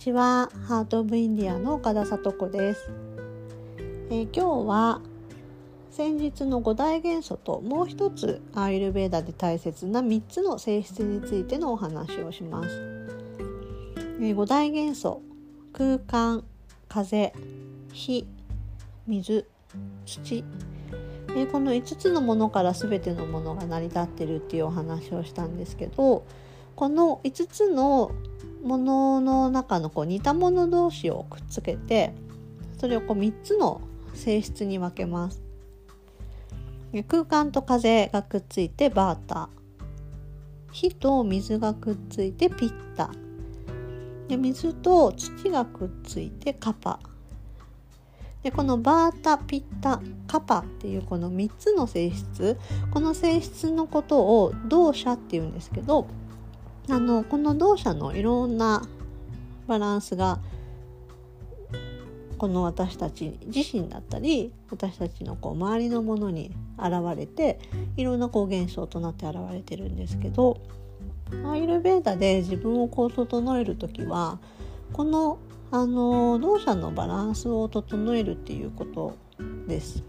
ちはハートオブインディアの岡田聡子です、えー、今日は先日の五大元素ともう一つアーユルベーダで大切な3つの性質についてのお話をします、えー、五大元素空間風火水土。えこの5つのものから全てのものが成り立ってるっていうお話をしたんですけどこの5つのものの中のこう似たもの同士をくっつけてそれをこう3つの性質に分けます。空間と風がくっついてバータ火と水がくっついてピッタで水と土がくっついてカパ。でこのバータピッタカパっていうこの3つの性質。この性質のことを動作っていうんですけどあのこの動作のいろんなバランスがこの私たち自身だったり私たちのこう周りのものに現れていろんなこう現象となって現れてるんですけどアイルベーダで自分をこう整える時はこのあの動作のバランスを整えるっていうことです。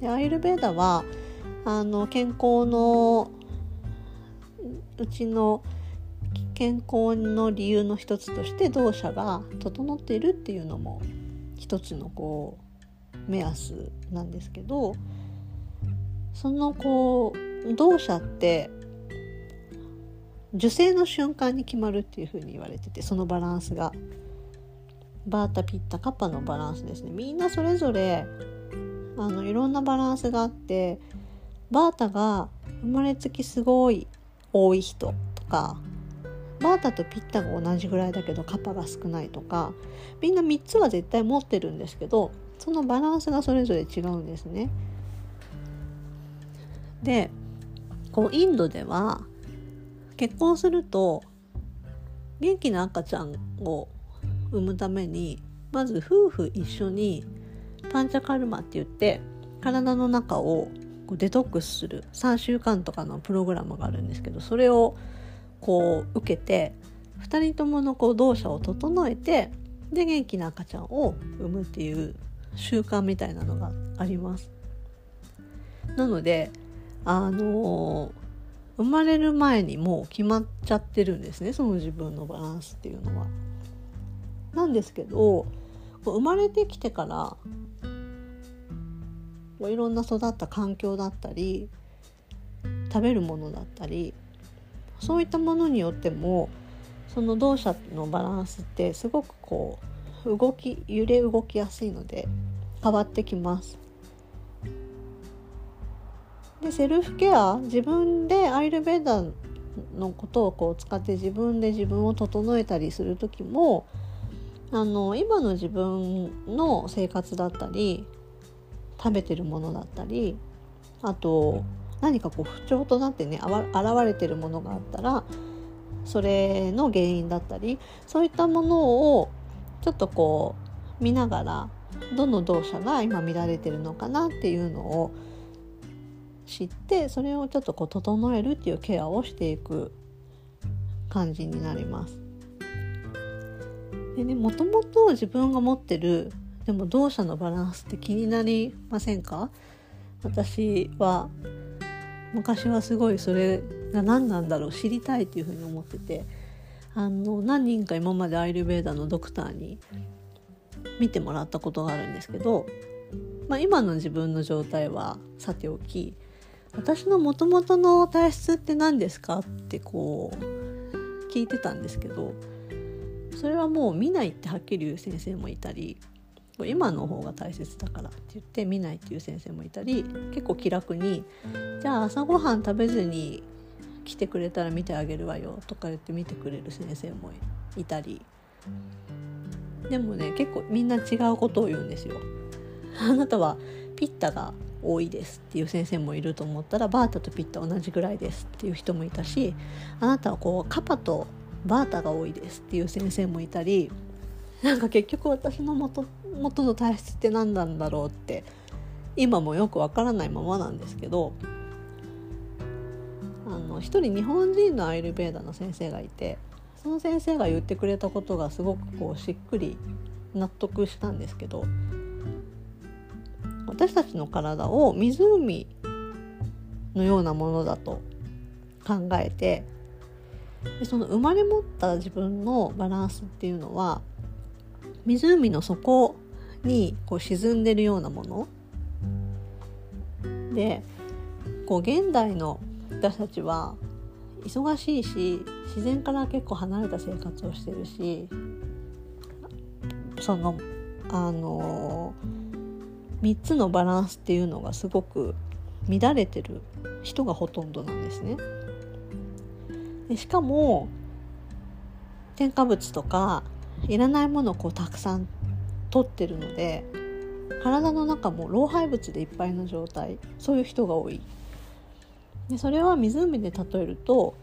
でアイルベーダはあの健康のうちの健康の理由の一つとして動作が整っているっていうのも一つのこう目安なんですけどそのこう動作って受精の瞬間に決まるっていうふうに言われててそのバランスが。バータピッタカッパのバランスですね。みんなそれぞれあのいろんなバランスがあってバータが生まれつきすごい多い人とかバータとピッタが同じぐらいだけどカパが少ないとかみんな3つは絶対持ってるんですけどそのバランスがそれぞれ違うんですね。でこうインドでは結婚すると元気な赤ちゃんを産むためにまず夫婦一緒にパンチャカルマって言って体の中をデトックスする3週間とかのプログラムがあるんですけどそれをこう受けて2人とものこう動作を整えてで元気な赤ちゃんを産むっていう習慣みたいなのがあります。なのであの、生まれる前にもう決まっちゃってるんですねその自分のバランスっていうのは。なんですけど生まれてきてからいろんな育った環境だったり食べるものだったりそういったものによってもその動作のバランスってすごくこう動き揺れ動きやすいので変わってきます。でセルフケア自分でアイルベーダーのことをこう使って自分で自分を整えたりする時もあの今の自分の生活だったり食べてるものだったりあと何かこう不調となってね現れてるものがあったらそれの原因だったりそういったものをちょっとこう見ながらどの動作が今乱れてるのかなっていうのを知ってそれをちょっとこう整えるっていうケアをしていく感じになります。でねもともと自分が持ってるでも動作のバランスって気になりませんか？私は昔はすごいそれが何なんだろう知りたいっていうふうに思っててあの何人か今までアイルベーダのドクターに見てもらったことがあるんですけど、まあ、今の自分の状態はさておき私のもともとの体質って何ですかってこう聞いてたんですけどそれはもう見ないってはっきり言う先生もいたり今の方が大切だからって言って見ないっていう先生もいたり結構気楽にじゃあ朝ごはん食べずに来てくれたら見てあげるわよとか言って見てくれる先生もいたりでもね結構みんな違うことを言うんですよ。あなたはピッタが多いですっていう先生もいると思ったらバータとピッタ同じぐらいですっていう人もいたしあなたはこうカパとバータが多いですっていう先生もいたりなんか結局私の元元の体質って何なんだろうって今もよくわからないままなんですけどあの一人日本人のアイルベーダの先生がいてその先生が言ってくれたことがすごくこうしっくり納得したんですけど私たちの体を湖のようなものだと考えてでその生まれ持った自分のバランスっていうのは湖の底にこう沈んでるようなものでこう現代の私たちは忙しいし自然から結構離れた生活をしてるしそのあの3つのバランスっていうのがすごく乱れてる人がほとんどなんですね。でしかも添加物とかいらないものをこうたくさん取ってるので体の中も老廃物でいっぱいの状態そういう人が多い。でそれは湖で例えると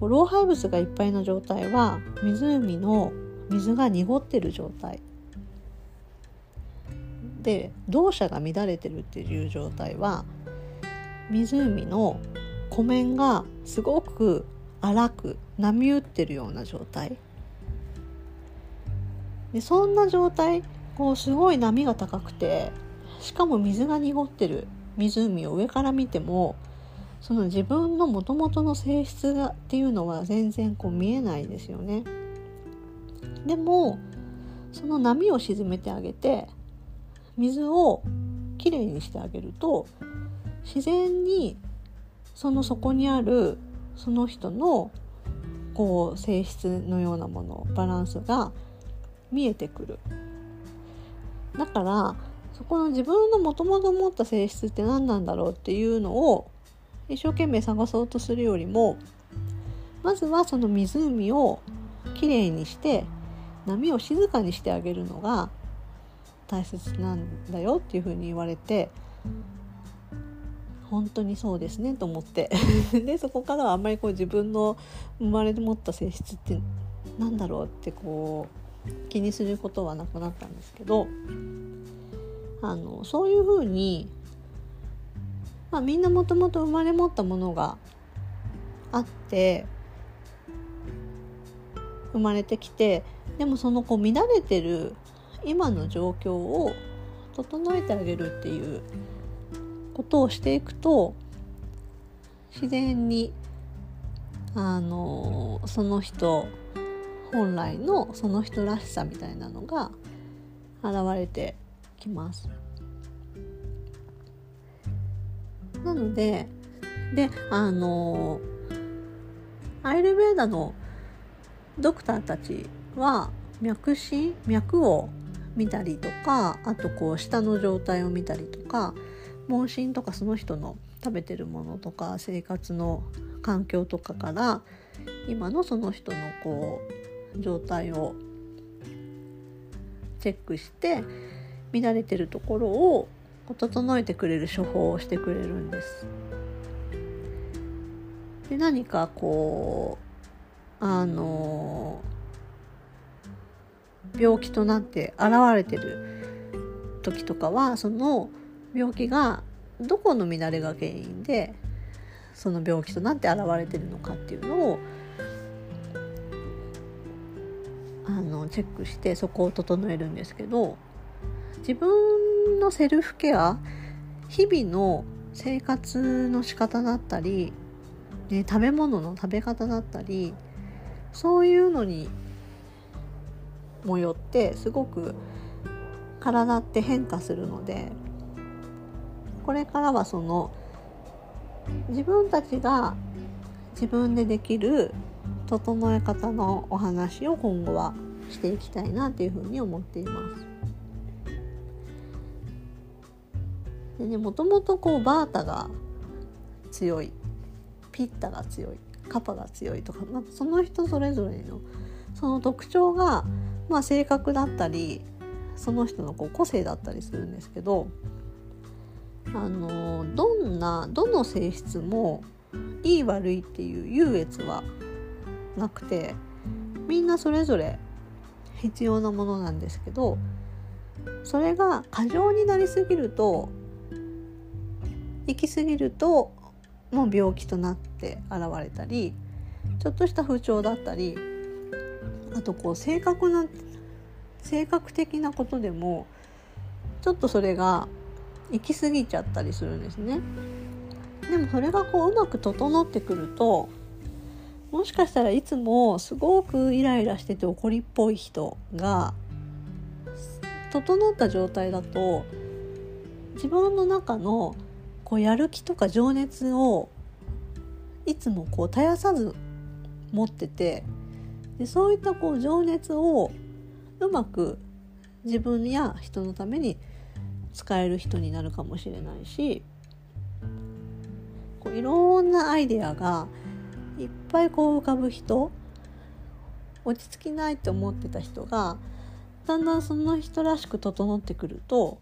老廃物がいっぱいの状態は湖の水が濁ってる状態。で動作が乱れてるっていう状態は湖の湖面がすごく荒く波打ってるような状態。でそんな状態こうすごい波が高くてしかも水が濁ってる湖を上から見てもその自分のもともとの性質がっていうのは全然こう見えないですよね。でもその波を沈めてあげて水をきれいにしてあげると自然にその底にあるその人のこう性質のようなものバランスが見えてくる。だからそこの自分のもともと持った性質って何なんだろうっていうのを一生懸命探そうとするよりもまずはその湖をきれいにして波を静かにしてあげるのが大切なんだよっていうふうに言われて本当にそうですねと思って。でそこからはあんまりこう自分の生まれ持った性質って何だろうってこう気にすることはなくなったんですけどあのそういうふうに、まあ、みんなもともと生まれ持ったものがあって生まれてきてでもそのこう乱れてる今の状況を整えてあげるっていうことをしていくと自然にあのその人本来のその人らしさみたいなのが現れてきます。なのでであのアイルベーダのドクターたちは脈診脈を見たりとかあとこう舌の状態を見たりとか問診とかその人の食べてるものとか生活の環境とかから今のその人のこう状態をチェックして乱れてるところを整えてくれる処方をしてくれるんです。で何かこうあの病気となって現れてる時とかはその病気がどこの乱れが原因でその病気となって現れてるのかっていうのをチェックしてそこを整えるんですけど自分のセルフケア日々の生活の仕方だったり、ね、食べ物の食べ方だったりそういうのにもよってすごく体って変化するのでこれからはその自分たちが自分でできる整え方のお話を今後はしていきたいなというふうに思っています。でねもともとこうバータが強いピッタが強いカパが強いとか、まあ、その人それぞれのその特徴が、まあ、性格だったりその人のこう個性だったりするんですけどあのどんなどの性質もいい悪いっていう優越はなくてみんなそれぞれ必要なものなんですけどそれが過剰になりすぎると行き過ぎるともう病気となって現れたりちょっとした不調だったりあとこう正確な性格的なことでもちょっとそれが行き過ぎちゃったりするんですね。でもそれがこううまく整ってくるともしかしたらいつもすごくイライラしてて怒りっぽい人が整った状態だと自分の中のこうやる気とか情熱をいつもこう絶やさず持っててでそういったこう情熱をうまく自分や人のために使える人になるかもしれないしこういろんなアイデアがいっぱいこう浮かぶ人落ち着きないって思ってた人がだんだんその人らしく整ってくると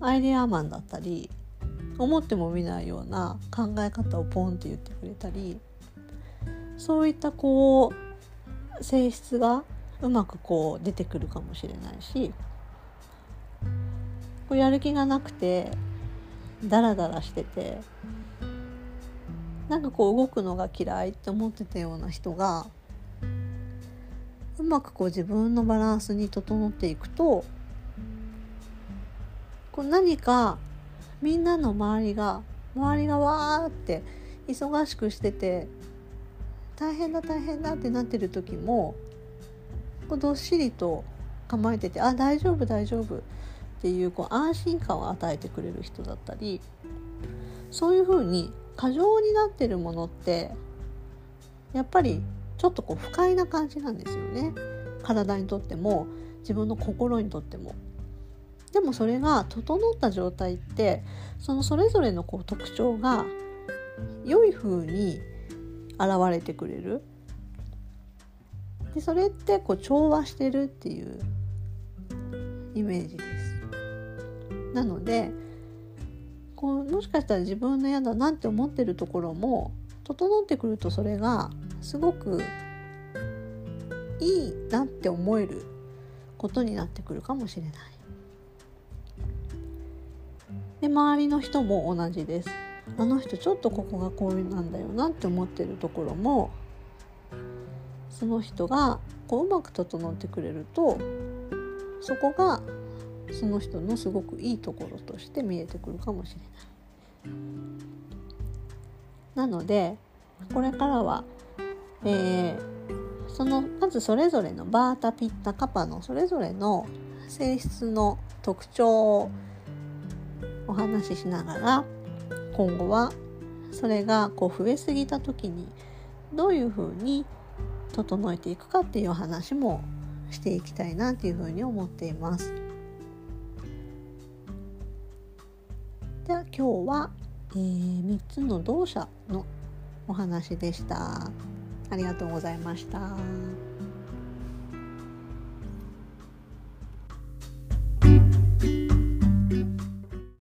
アイデアマンだったり思ってもみないような考え方をポンって言ってくれたりそういったこう性質がうまくこう出てくるかもしれないしこうやる気がなくてダラダラしててなんかこう動くのが嫌いって思ってたような人がうまくこう自分のバランスに整っていくとこう何かみんなの周りが周りがわーって忙しくしてて大変だ大変だってなってる時もこうどっしりと構えてて「あ大丈夫大丈夫」っていうこう安心感を与えてくれる人だったりそういうふうに過剰になってるものってやっぱりちょっとこう不快な感じなんですよね体にとっても自分の心にとっても。でもそれが整った状態ってそのそれぞれのこう特徴が良い風に現れてくれるでそれってこう調和してるっていうイメージです。なのでこうもしかしたら自分の嫌だなって思ってるところも整ってくるとそれがすごくいいなって思えることになってくるかもしれない。で周りの人も同じです。あの人ちょっとここがこうなんだよなって思ってるところもその人がこううまく整ってくれるとそこがその人のすごくいいところとして見えてくるかもしれない。なのでこれからは、えー、そのまずそれぞれのバータピッタカパのそれぞれの性質の特徴をお話ししながら今後はそれがこう増えすぎた時にどういうふうに整えていくかっていう話もしていきたいなっていうふうに思っています。今日は、えー、3つの動作のお話でした。ありがとうございました。